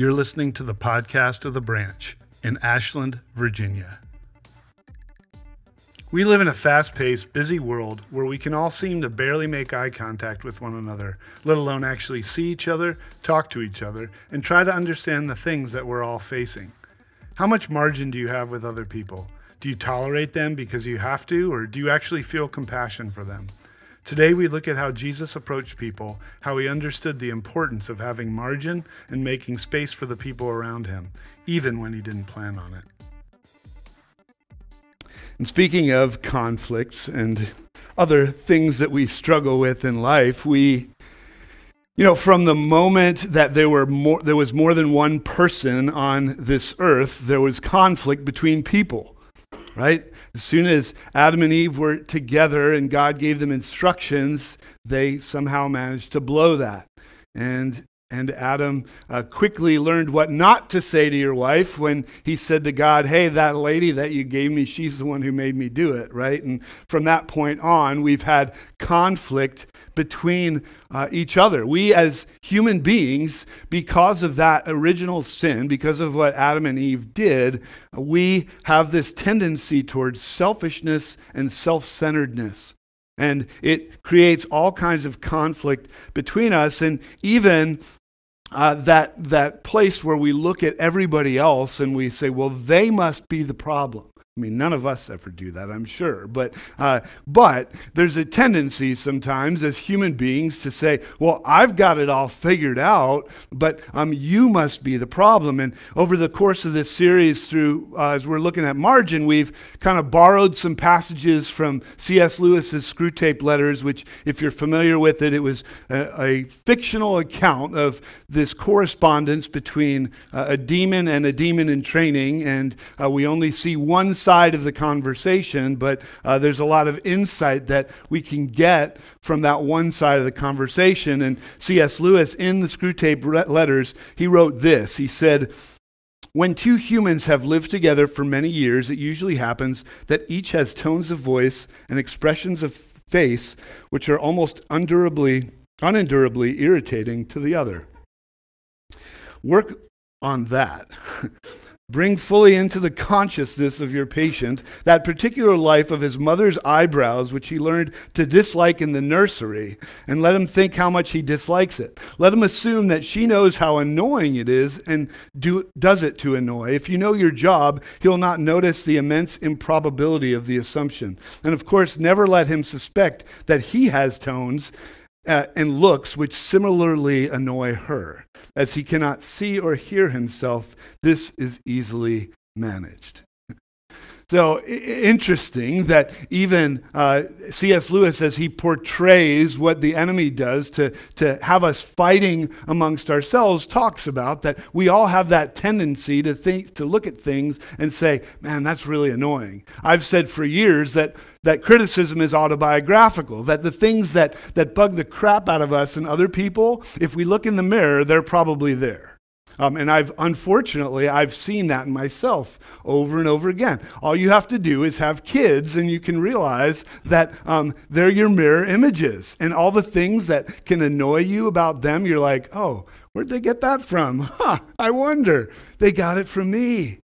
You're listening to the podcast of the branch in Ashland, Virginia. We live in a fast paced, busy world where we can all seem to barely make eye contact with one another, let alone actually see each other, talk to each other, and try to understand the things that we're all facing. How much margin do you have with other people? Do you tolerate them because you have to, or do you actually feel compassion for them? Today, we look at how Jesus approached people, how he understood the importance of having margin and making space for the people around him, even when he didn't plan on it. And speaking of conflicts and other things that we struggle with in life, we you know, from the moment that there, were more, there was more than one person on this earth, there was conflict between people, right? As soon as Adam and Eve were together and God gave them instructions, they somehow managed to blow that. And and Adam uh, quickly learned what not to say to your wife when he said to God, Hey, that lady that you gave me, she's the one who made me do it, right? And from that point on, we've had conflict between uh, each other. We, as human beings, because of that original sin, because of what Adam and Eve did, we have this tendency towards selfishness and self centeredness. And it creates all kinds of conflict between us. And even uh, that, that place where we look at everybody else and we say, well, they must be the problem. I mean, none of us ever do that, I'm sure. But, uh, but there's a tendency sometimes as human beings to say, well, I've got it all figured out, but um, you must be the problem. And over the course of this series, through uh, as we're looking at margin, we've kind of borrowed some passages from C.S. Lewis's Screwtape Letters, which, if you're familiar with it, it was a, a fictional account of this correspondence between uh, a demon and a demon in training. And uh, we only see one side of the conversation, but uh, there's a lot of insight that we can get from that one side of the conversation. And C.S. Lewis, in the Screwtape letters, he wrote this. He said, when two humans have lived together for many years, it usually happens that each has tones of voice and expressions of face which are almost undurably, unendurably irritating to the other. Work on that. Bring fully into the consciousness of your patient that particular life of his mother's eyebrows, which he learned to dislike in the nursery, and let him think how much he dislikes it. Let him assume that she knows how annoying it is and do, does it to annoy. If you know your job, he'll not notice the immense improbability of the assumption. And of course, never let him suspect that he has tones uh, and looks which similarly annoy her. As he cannot see or hear himself, this is easily managed. So interesting that even uh, C.S. Lewis, as he portrays what the enemy does to, to have us fighting amongst ourselves, talks about that we all have that tendency to think to look at things and say, "Man, that's really annoying." I've said for years that that criticism is autobiographical, that the things that, that bug the crap out of us and other people, if we look in the mirror, they're probably there. Um, and I've unfortunately I've seen that in myself over and over again. All you have to do is have kids, and you can realize that um, they're your mirror images, and all the things that can annoy you about them, you're like, oh, where'd they get that from? Huh, I wonder. They got it from me.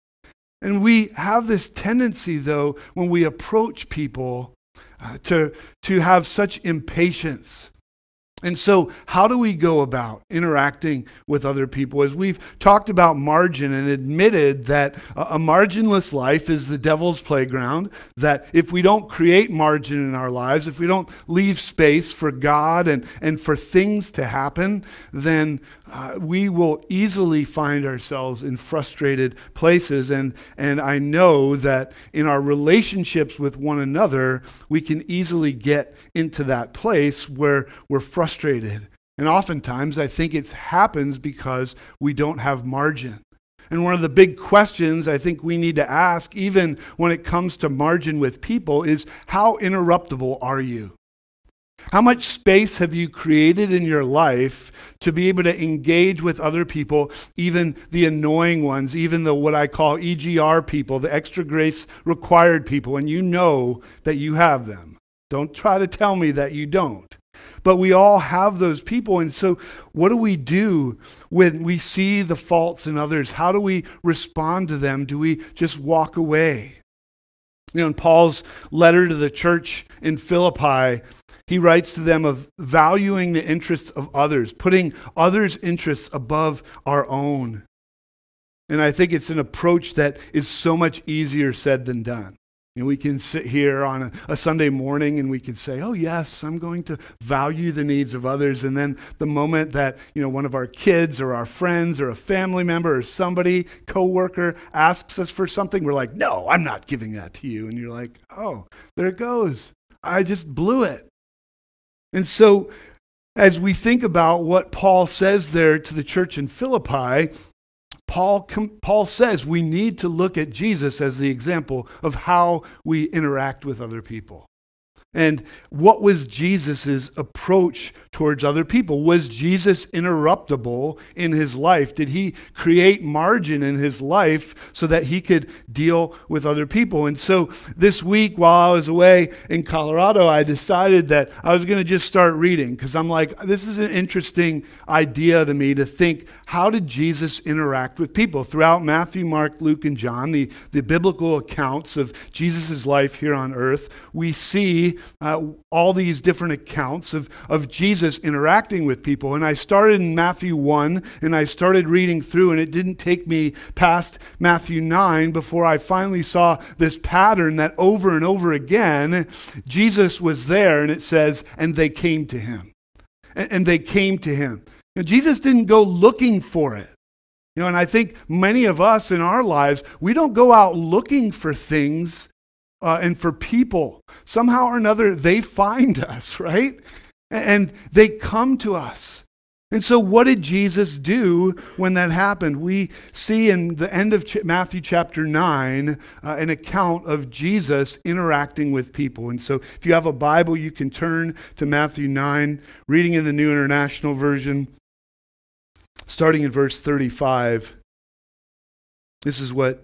And we have this tendency, though, when we approach people, uh, to, to have such impatience and so, how do we go about interacting with other people? As we've talked about margin and admitted that a marginless life is the devil's playground, that if we don't create margin in our lives, if we don't leave space for God and, and for things to happen, then uh, we will easily find ourselves in frustrated places. And, and I know that in our relationships with one another, we can easily get into that place where we're frustrated frustrated. And oftentimes, I think it happens because we don't have margin. And one of the big questions I think we need to ask, even when it comes to margin with people, is how interruptible are you? How much space have you created in your life to be able to engage with other people, even the annoying ones, even the what I call EGR people, the extra grace required people, and you know that you have them? Don't try to tell me that you don't. But we all have those people. And so, what do we do when we see the faults in others? How do we respond to them? Do we just walk away? You know, in Paul's letter to the church in Philippi, he writes to them of valuing the interests of others, putting others' interests above our own. And I think it's an approach that is so much easier said than done. We can sit here on a, a, Sunday morning and we can say, oh, yes, I'm going to value the needs of others. And then the moment that, you know, one of our kids or our friends or a family member or somebody, coworker, asks us for something, we're like, no, I'm not giving that to you. And you're like, oh, there it goes. I just blew it. And so as we think about what Paul says there to the church in Philippi, Paul, Paul says we need to look at Jesus as the example of how we interact with other people. And what was Jesus' approach towards other people? Was Jesus interruptible in his life? Did he create margin in his life so that he could deal with other people? And so this week, while I was away in Colorado, I decided that I was going to just start reading because I'm like, this is an interesting idea to me to think how did Jesus interact with people? Throughout Matthew, Mark, Luke, and John, the, the biblical accounts of Jesus' life here on earth, we see uh, all these different accounts of, of Jesus interacting with people. And I started in Matthew 1 and I started reading through, and it didn't take me past Matthew 9 before I finally saw this pattern that over and over again, Jesus was there, and it says, and they came to him. And, and they came to him. Now, Jesus didn't go looking for it. You know, and I think many of us in our lives, we don't go out looking for things uh, and for people. Somehow or another, they find us, right? And they come to us. And so, what did Jesus do when that happened? We see in the end of Matthew chapter 9 uh, an account of Jesus interacting with people. And so, if you have a Bible, you can turn to Matthew 9, reading in the New International Version, starting in verse 35. This is what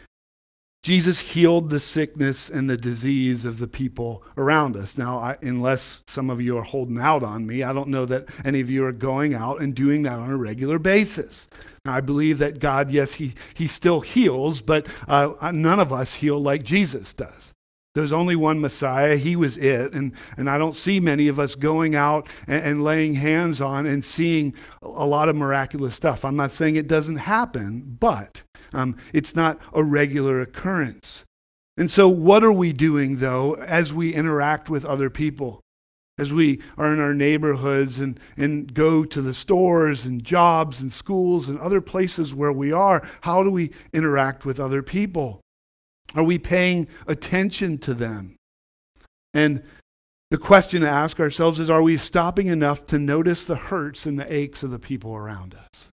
Jesus healed the sickness and the disease of the people around us. Now, I, unless some of you are holding out on me, I don't know that any of you are going out and doing that on a regular basis. Now, I believe that God, yes, He, he still heals, but uh, none of us heal like Jesus does. There's only one Messiah. He was it. And, and I don't see many of us going out and, and, laying hands on and seeing a lot of miraculous stuff. I'm not saying it doesn't happen, but um, it's not a regular occurrence. And so, what are we doing, though, as we interact with other people? As we are in our neighborhoods and, and go to the stores and jobs and schools and other places where we are, how do we interact with other people? Are we paying attention to them? And the question to ask ourselves is are we stopping enough to notice the hurts and the aches of the people around us?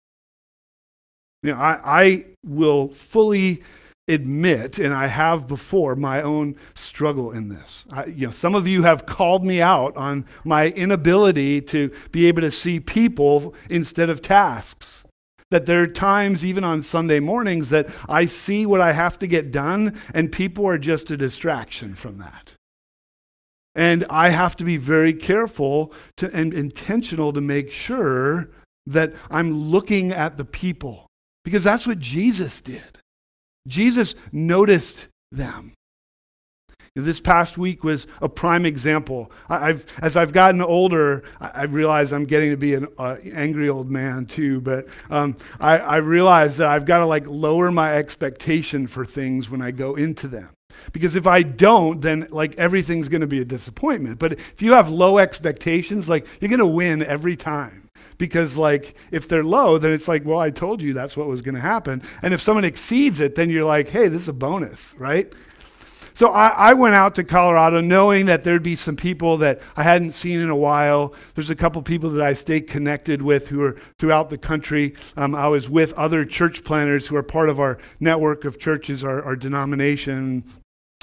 You know, I, I will fully admit, and I have before, my own struggle in this. I, you know, some of you have called me out on my inability to be able to see people instead of tasks. That there are times, even on Sunday mornings, that I see what I have to get done, and people are just a distraction from that. And I have to be very careful to, and intentional to make sure that I'm looking at the people because that's what Jesus did. Jesus noticed them. This past week was a prime example. I've, as I've gotten older, I, realize I'm getting to be an uh, angry old man too. But um, I, I realize that I've got to like lower my expectation for things when I go into them. Because if I don't, then like everything's going to be a disappointment. But if you have low expectations, like you're going to win every time because like if they're low then it's like well i told you that's what was going to happen and if someone exceeds it then you're like hey this is a bonus right So I, I, went out to Colorado knowing that there'd be some people that I hadn't seen in a while. There's a couple people that I stay connected with who are throughout the country. Um, I was with other church planters who are part of our network of churches, our, our denomination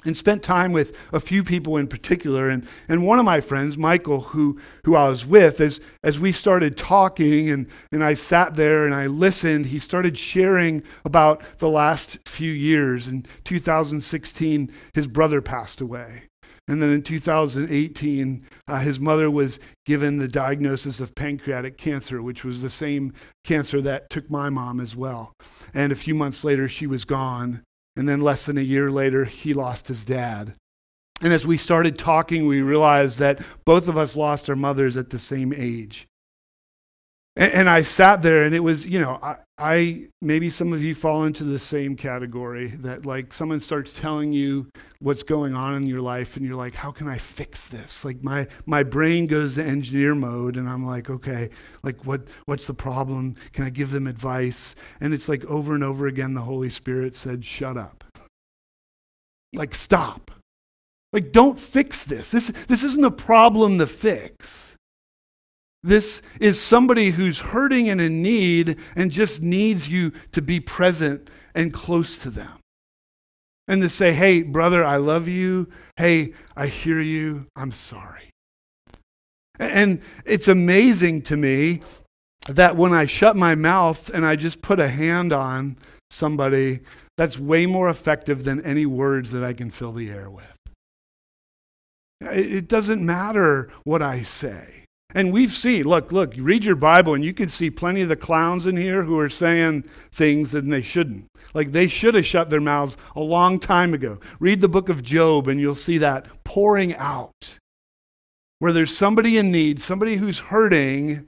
and spent time with a few people in particular. And, and one of my friends, Michael, who, who I was with, as, as we started talking and, and I sat there and I listened, he started sharing about the last few years. In 2016, his brother passed away. And then in 2018, uh, his mother was given the diagnosis of pancreatic cancer, which was the same cancer that took my mom as well. And a few months later, she was gone. And then less than a year later, he lost his dad. And as we started talking, we realized that both of us lost our mothers at the same age. And, and I sat there, and it was, you know, I, I, maybe some of you fall into the same category that like someone starts telling you what's going on in your life, and you're like, how can I fix this? Like my my brain goes to engineer mode, and I'm like, okay, like what what's the problem? Can I give them advice? And it's like over and over again, the Holy Spirit said, shut up. Like stop. Like don't fix this. This this isn't a problem to fix. This is somebody who's hurting and in need and just needs you to be present and close to them. And to say, hey, brother, I love you. Hey, I hear you. I'm sorry. And it's amazing to me that when I shut my mouth and I just put a hand on somebody, that's way more effective than any words that I can fill the air with. It doesn't matter what I say. And we've seen, look, look, read your Bible and you can see plenty of the clowns in here who are saying things that they shouldn't. Like they should have shut their mouths a long time ago. Read the book of Job and you'll see that pouring out. Where there's somebody in need, somebody who's hurting,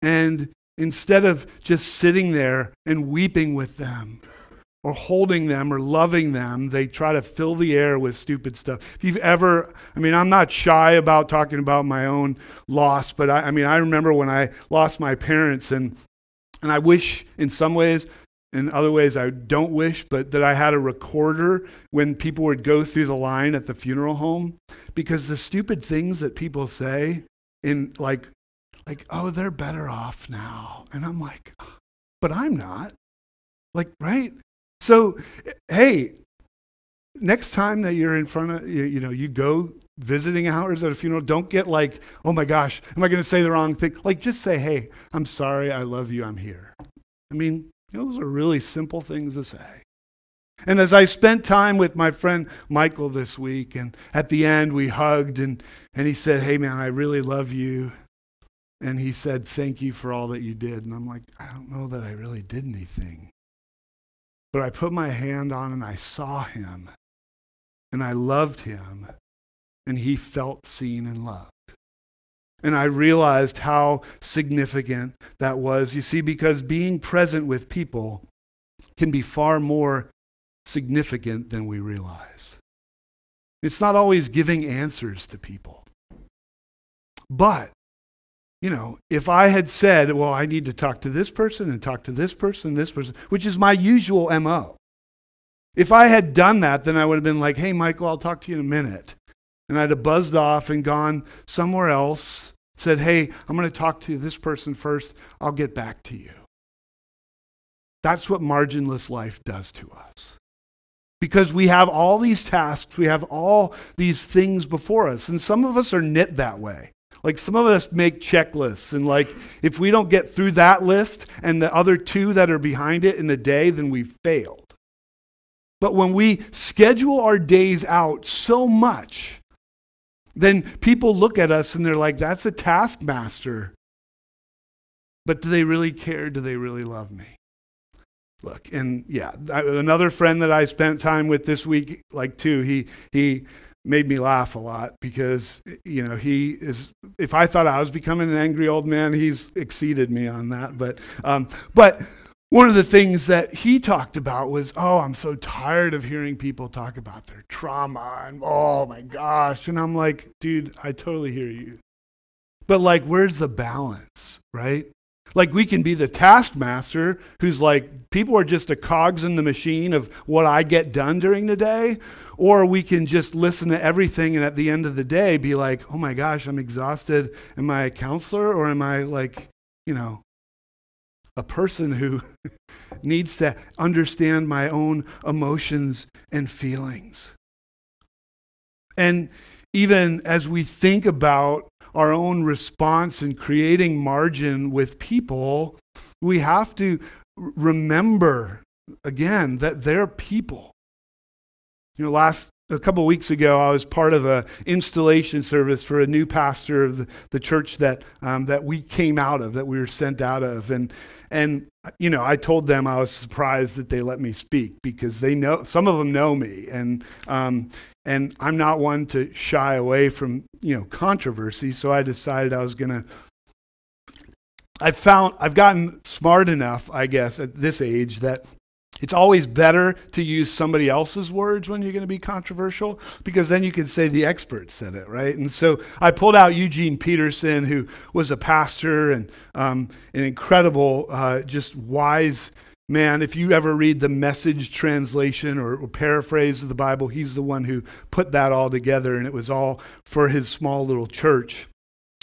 and instead of just sitting there and weeping with them, or holding them or loving them. They try to fill the air with stupid stuff. If you've ever, I mean, I'm not shy about talking about my own loss, but I, I mean, I remember when I lost my parents, and, and I wish in some ways, in other ways I don't wish, but that I had a recorder when people would go through the line at the funeral home because the stupid things that people say in like, like, oh, they're better off now. And I'm like, but I'm not. Like, right? So, hey, next time that you're in front of, you, you know, you go visiting hours at a funeral, don't get like, oh my gosh, am I going to say the wrong thing? Like, just say, hey, I'm sorry, I love you, I'm here. I mean, those are really simple things to say. And as I spent time with my friend Michael this week, and at the end we hugged, and, and he said, Hey man, I really love you. And he said, Thank you for all that you did. And I'm like, I don't know that I really did anything. But I put my hand on and I saw him. And I loved him. And he felt seen and loved. And I realized how significant that was. You see, because being present with people can be far more significant than we realize. It's not always giving answers to people. But you know, if I had said, well, I need to talk to this person and talk to this person, this person, which is my usual MO. If I had done that, then I would have been like, hey, Michael, I'll talk to you in a minute. And I'd have buzzed off and gone somewhere else, said, hey, I'm going to talk to this person first. I'll get back to you. That's what marginless life does to us. Because we have all these tasks, we have all these things before us. And some of us are knit that way. Like some of us make checklists, and like if we don't get through that list and the other two that are behind it in a day, then we've failed. But when we schedule our days out so much, then people look at us and they're like, that's a taskmaster. But do they really care? Do they really love me? Look, and yeah, another friend that I spent time with this week, like too, he, he, made me laugh a lot because you know he is if i thought i was becoming an angry old man he's exceeded me on that. But um, but one of the things that he talked about was oh i'm so tired of hearing people talk about their trauma and oh my gosh. And i'm like dude i totally hear you. But like where's the balance right Like we can be the taskmaster who's like, people are just a cogs in the machine of what I get done during the day. Or we can just listen to everything and at the end of the day be like, oh my gosh, I'm exhausted. Am I a counselor or am I like, you know, a person who needs to understand my own emotions and feelings? And even as we think about our own response and creating margin with people, we have to remember again that they're people. You know, last a couple weeks ago, I was part of an installation service for a new pastor of the, the church that um, that we came out of, that we were sent out of, and and you know, I told them I was surprised that they let me speak because they know some of them know me, and um, and I'm not one to shy away from you know controversy. So I decided I was going to. I found I've gotten smart enough, I guess, at this age that it's always better to use somebody else's words when you're going to be controversial because then you can say the expert said it, right? And so I pulled out Eugene Peterson, who was a pastor and um, an incredible, uh, just wise man. If you ever read the message translation or, or paraphrase of the Bible, he's the one who put that all together, and it was all for his small little church.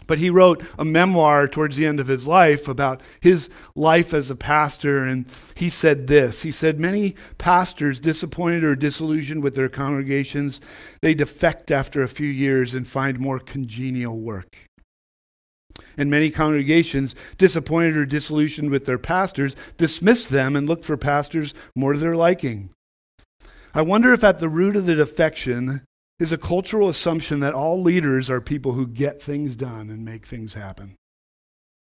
But he wrote a memoir towards the end of his life about his life as a pastor, and he said this. He said, Many pastors, disappointed or disillusioned with their congregations, they defect after a few years and find more congenial work. And many congregations, disappointed or disillusioned with their pastors, dismiss them and look for pastors more to their liking. I wonder if at the root of the defection is a cultural assumption that all leaders are people who get things done and make things happen.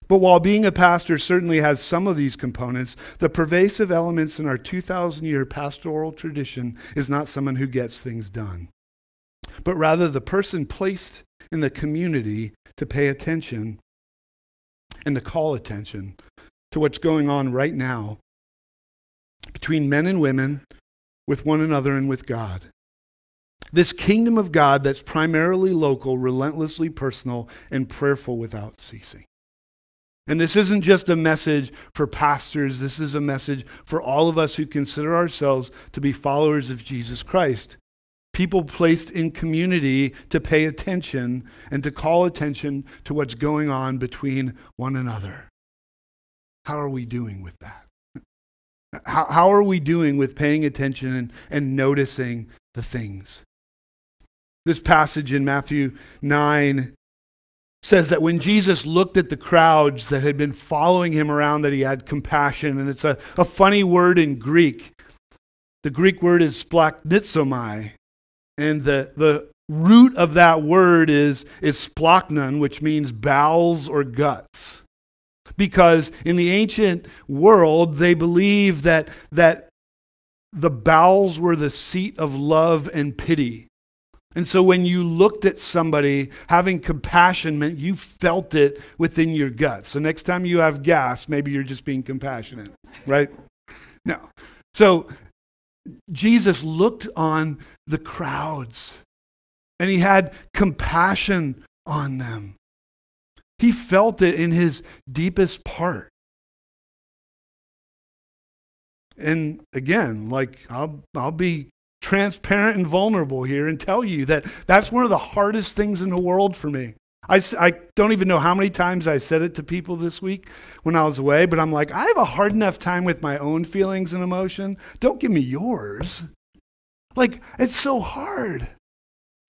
But while being a pastor certainly has some of these components, the pervasive elements in our 2,000 year pastoral tradition is not someone who gets things done, but rather the person placed in the community to pay attention and to call attention to what's going on right now between men and women, with one another, and with God. This kingdom of God that's primarily local, relentlessly personal, and prayerful without ceasing. And this isn't just a message for pastors, this is a message for all of us who consider ourselves to be followers of Jesus Christ. People placed in community to pay attention and to call attention to what's going on between one another. How are we doing with that? How, how are we doing with paying attention and, and noticing the things? This passage in Matthew 9 says that when Jesus looked at the crowds that had been following him around, that he had compassion. And it's a, a funny word in Greek. The Greek word is splanchnizomai. And the, the root of that word is, is splanchnon, which means bowels or guts. Because in the ancient world, they believed that, that the bowels were the seat of love and pity. And so when you looked at somebody, having compassion meant you felt it within your gut. So next time you have gas, maybe you're just being compassionate, right? No. So Jesus looked on the crowds and he had compassion on them. He felt it in his deepest part. And again, like I'll I'll be transparent and vulnerable here and tell you that that's one of the hardest things in the world for me. I, I don't even know how many times I said it to people this week when I was away, but I'm like, I have a hard enough time with my own feelings and emotion. Don't give me yours. Like, it's so hard.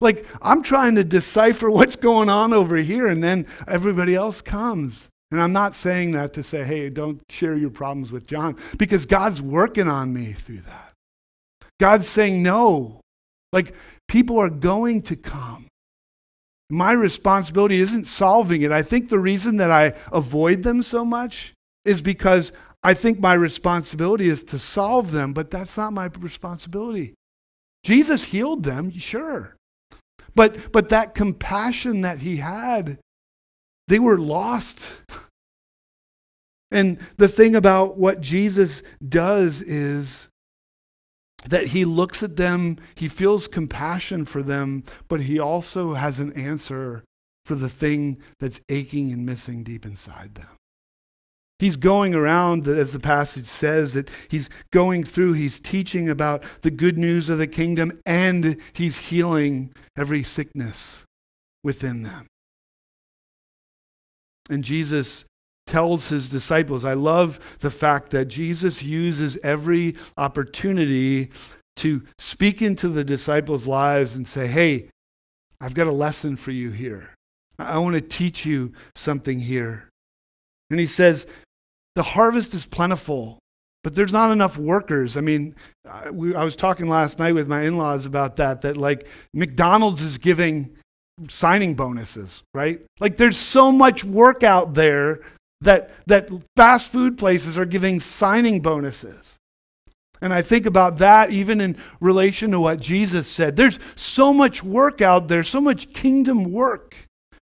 Like, I'm trying to decipher what's going on over here, and then everybody else comes. And I'm not saying that to say, hey, don't share your problems with John, because God's working on me through that. God's saying no. Like, people are going to come. My responsibility isn't solving it. I think the reason that I avoid them so much is because I think my responsibility is to solve them, but that's not my responsibility. Jesus healed them, sure. But, but that compassion that he had, they were lost. And the thing about what Jesus does is that he looks at them, he feels compassion for them, but he also has an answer for the thing that's aching and missing deep inside them. He's going around, as the passage says, that he's going through, he's teaching about the good news of the kingdom, and he's healing every sickness within them. And Jesus tells his disciples, I love the fact that Jesus uses every opportunity to speak into the disciples' lives and say, Hey, I've got a lesson for you here. I want to teach you something here. And he says, The harvest is plentiful, but there's not enough workers. I mean, I, we, I was talking last night with my in laws about that, that like McDonald's is giving signing bonuses, right? Like there's so much work out there that, that fast food places are giving signing bonuses. And I think about that even in relation to what Jesus said. There's so much work out there, so much kingdom work.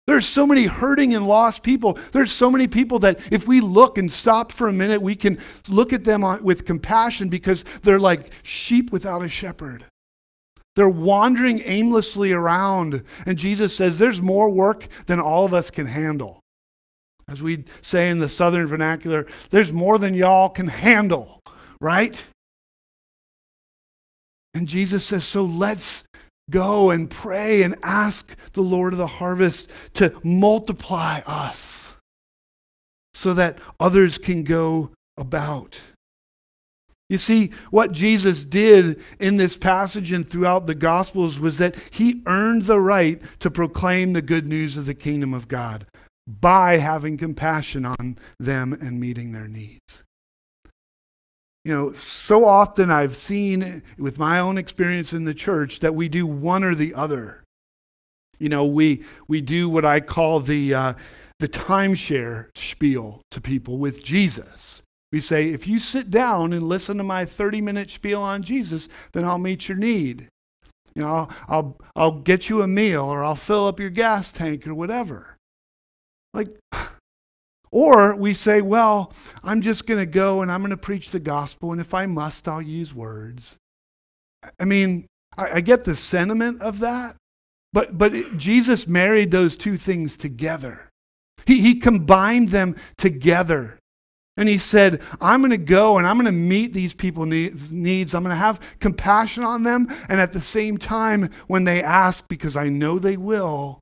There's so many hurting and lost people. There's so many people that if we look and stop for a minute, we can look at them on, with compassion because they're like sheep without a shepherd. They're wandering aimlessly around. And Jesus says there's more work than all of us can handle. As we say in the southern vernacular, there's more than y'all can handle, right? And Jesus says, so let's go and pray and ask the Lord of the harvest to multiply us so that others can go about. You see, what Jesus did in this passage and throughout the Gospels was that he earned the right to proclaim the good news of the kingdom of God by having compassion on them and meeting their needs. You know, so often I've seen with my own experience in the church that we do one or the other. You know, we, we do what I call the, uh, the timeshare spiel to people with Jesus. We say, if you sit down and listen to my 30 minute spiel on Jesus, then I'll meet your need. You know, I'll, I'll, I'll get you a meal or I'll fill up your gas tank or whatever. Like, or we say, well, I'm just going to go and I'm going to preach the gospel, and if I must, I'll use words. I mean, I, I get the sentiment of that, but, but it, Jesus married those two things together. He, he combined them together. And he said, I'm going to go and I'm going to meet these people's needs. I'm going to have compassion on them. And at the same time, when they ask, because I know they will,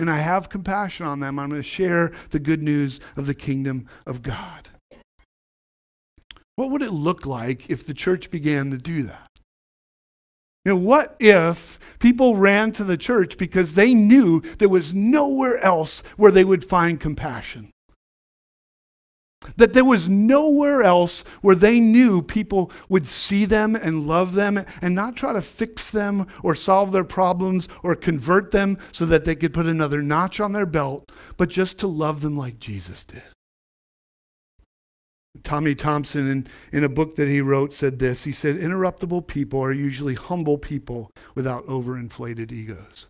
and I have compassion on them, I'm going to share the good news of the kingdom of God. What would it look like if the church began to do that? You know, what if people ran to the church because they knew there was nowhere else where they would find compassion? That there was nowhere else where they knew people would see them and love them and not try to fix them or solve their problems or convert them so that they could put another notch on their belt, but just to love them like Jesus did. Tommy Thompson, in, in a book that he wrote, said this. He said, Interruptible people are usually humble people without overinflated egos.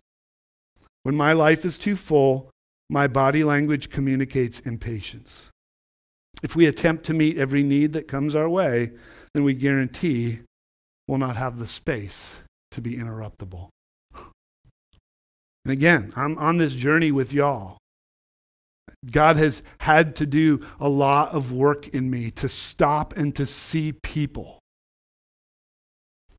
When my life is too full, my body language communicates impatience. If we attempt to meet every need that comes our way, then we guarantee we'll not have the space to be interruptible. And again, I'm on this journey with y'all. God has had to do a lot of work in me to stop and to see people.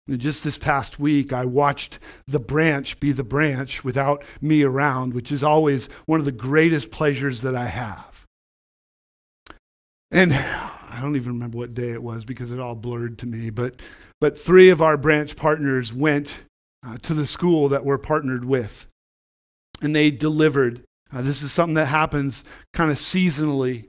And just this past week, I watched the branch be the branch without me around, which is always one of the greatest pleasures that I have. And I don't even remember what day it was because it all blurred to me, but, but three of our branch partners went uh, to the school that we're partnered with. And they delivered. Uh, this is something that happens kind of seasonally.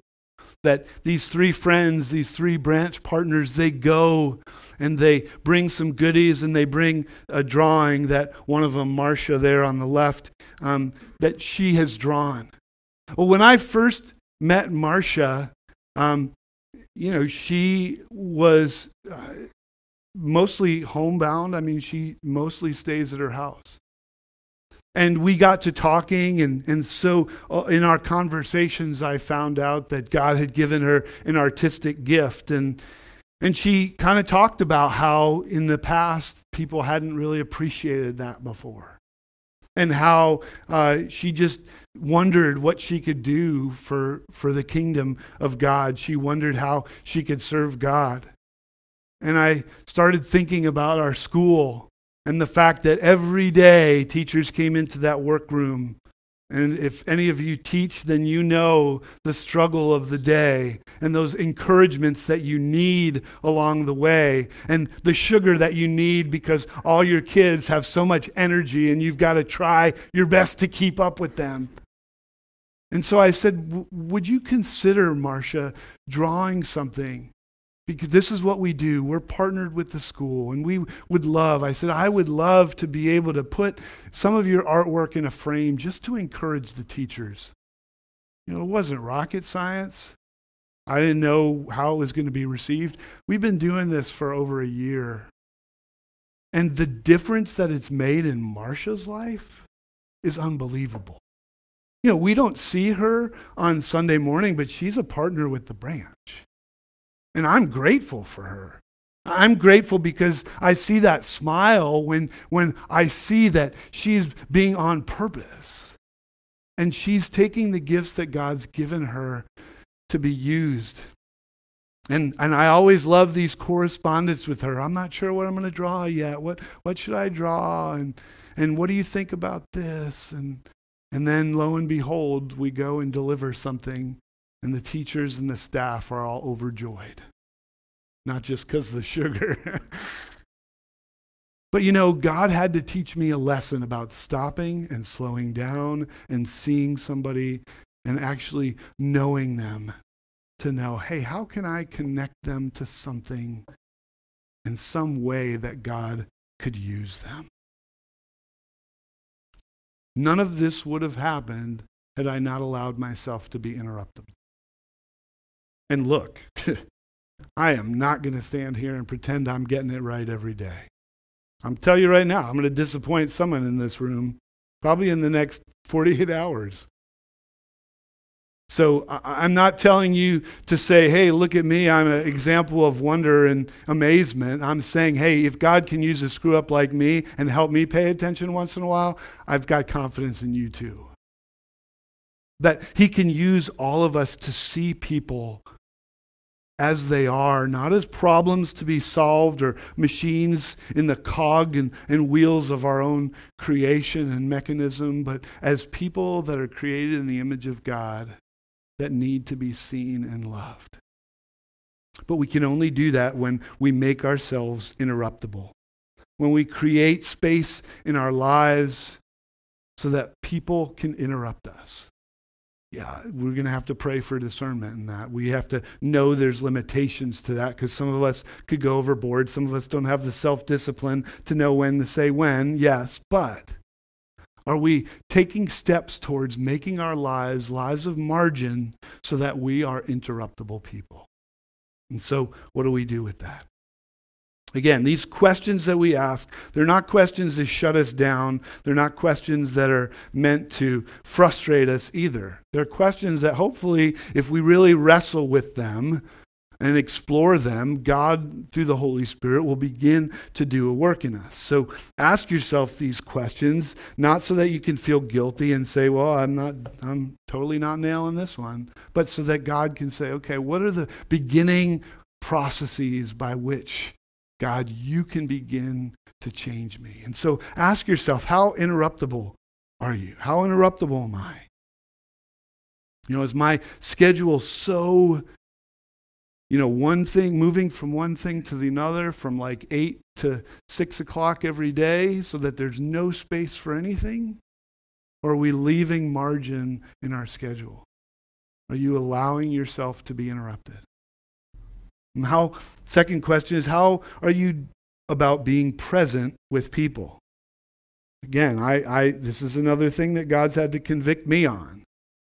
That these three friends, these three branch partners, they go and they bring some goodies and they bring a drawing that one of them, Marcia, there on the left, um, that she has drawn. Well, when I first met Marcia, um, you know, she was uh, mostly homebound. I mean, she mostly stays at her house. And we got to talking, and, and so uh, in our conversations, I found out that God had given her an artistic gift. And, and she kind of talked about how in the past people hadn't really appreciated that before. And how uh, she just wondered what she could do for, for the kingdom of God. She wondered how she could serve God. And I started thinking about our school and the fact that every day teachers came into that workroom and if any of you teach, then you know the struggle of the day and those encouragements that you need along the way and the sugar that you need because all your kids have so much energy and you've got to try your best to keep up with them. And so I said, Would you consider, Marcia, drawing something because this is what we do. We're partnered with the school, and we would love, I said, I would love to be able to put some of your artwork in a frame just to encourage the teachers. You know, it wasn't rocket science. I didn't know how it was going to be received. We've been doing this for over a year. And the difference that it's made in Marcia's life is unbelievable. You know, we don't see her on Sunday morning, but she's a partner with the branch. And I'm grateful for her. I'm grateful because I see that smile when, when I see that she's being on purpose. And she's taking the gifts that God's given her to be used. And, and I always love these correspondence with her. I'm not sure what I'm going to draw yet. What, what should I draw? And, and what do you think about this? And, and then lo and behold, we go and deliver something and the teachers and the staff are all overjoyed. Not just because of the sugar. but you know, God had to teach me a lesson about stopping and slowing down and seeing somebody and actually knowing them to know, hey, how can I connect them to something in some way that God could use them? None of this would have happened had I not allowed myself to be interrupted. And look, I am not going to stand here and pretend I'm getting it right every day. I'm telling you right now, I'm going to disappoint someone in this room probably in the next 48 hours. So I'm not telling you to say, hey, look at me, I'm an example of wonder and amazement. I'm saying, hey, if God can use a screw up like me and help me pay attention once in a while, I've got confidence in you too. That He can use all of us to see people as they are, not as problems to be solved or machines in the cog and, and wheels of our own creation and mechanism, but as people that are created in the image of God that need to be seen and loved. But we can only do that when we make ourselves interruptible, when we create space in our lives so that people can interrupt us yeah, we're going to have to pray for discernment in that. We have to know there's limitations to that because some of us could go overboard. Some of us don't have the self discipline to know when to say when, yes, but are we taking steps towards making our lives lives of margin so that we are interruptible people? And so, what do we do with that? Again, these questions that we ask, they're not questions that shut us down. They're not questions that are meant to frustrate us either. They're questions that hopefully, if we really wrestle with them and explore them, God, through the Holy Spirit, will begin to do a work in us. So ask yourself these questions, not so that you can feel guilty and say, well, I'm not, I'm totally not nailing this one, but so that God can say, okay, what are the beginning processes by which God, you can begin to change me. And so ask yourself, how interruptible are you? How interruptible am I? You know, is my schedule so, you know, one thing, moving from one thing to the other, from like 8 to 6 o'clock every day, so that there's no space for anything? Or are we leaving margin in our schedule? Are you allowing yourself to be interrupted? And how, second question is, how are you about being present with people? Again, I, I, this is another thing that God's had to convict me on.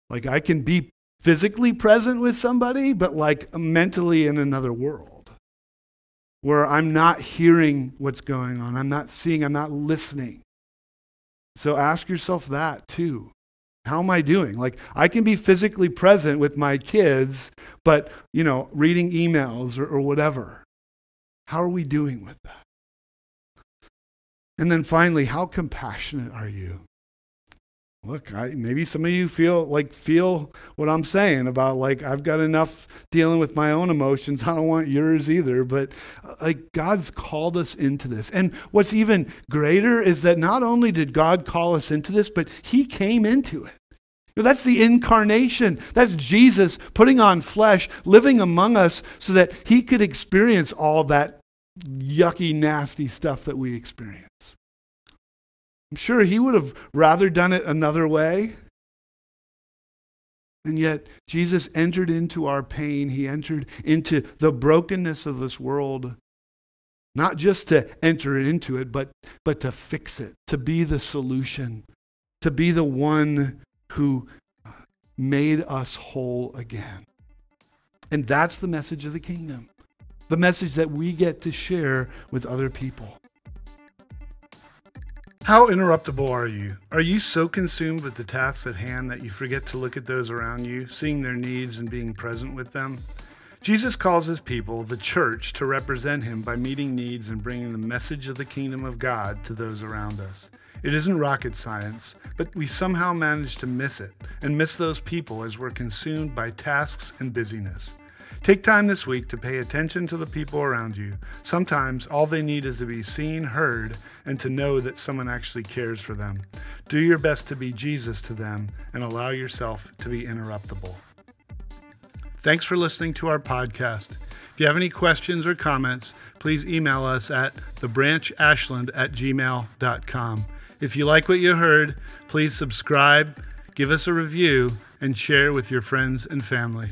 Like, I can be physically present with somebody, but like mentally in another world where I'm not hearing what's going on. I'm not seeing, I'm not listening. So ask yourself that too. How am I doing? Like, I can be physically present with my kids, but, you know, reading emails or, or whatever. How are we doing with that? And then finally, how compassionate are you? Look, I, maybe some of you feel like feel what I'm saying about like I've got enough dealing with my own emotions. I don't want yours either. But uh, like God's called us into this, and what's even greater is that not only did God call us into this, but He came into it. That's the incarnation. That's Jesus putting on flesh, living among us so that he could experience all that yucky, nasty stuff that we experience. I'm sure he would have rather done it another way. And yet, Jesus entered into our pain. He entered into the brokenness of this world, not just to enter into it, but, but to fix it, to be the solution, to be the one who uh, made us whole again. And that's the message of the kingdom, the message that we get to share with other people. How interruptible are you? Are you so consumed with the tasks at hand that you forget to look at those around you, seeing their needs and being present with them? Jesus calls his people, the church, to represent him by meeting needs and bringing the message of the kingdom of God to those around us. It isn't rocket science, but we somehow manage to miss it and miss those people as we're consumed by tasks and busyness. Take time this week to pay attention to the people around you. Sometimes all they need is to be seen, heard, and to know that someone actually cares for them. Do your best to be Jesus to them and allow yourself to be interruptible. Thanks for listening to our podcast. If you have any questions or comments, please email us at thebranchashland at gmail.com. If you like what you heard, please subscribe, give us a review, and share with your friends and family.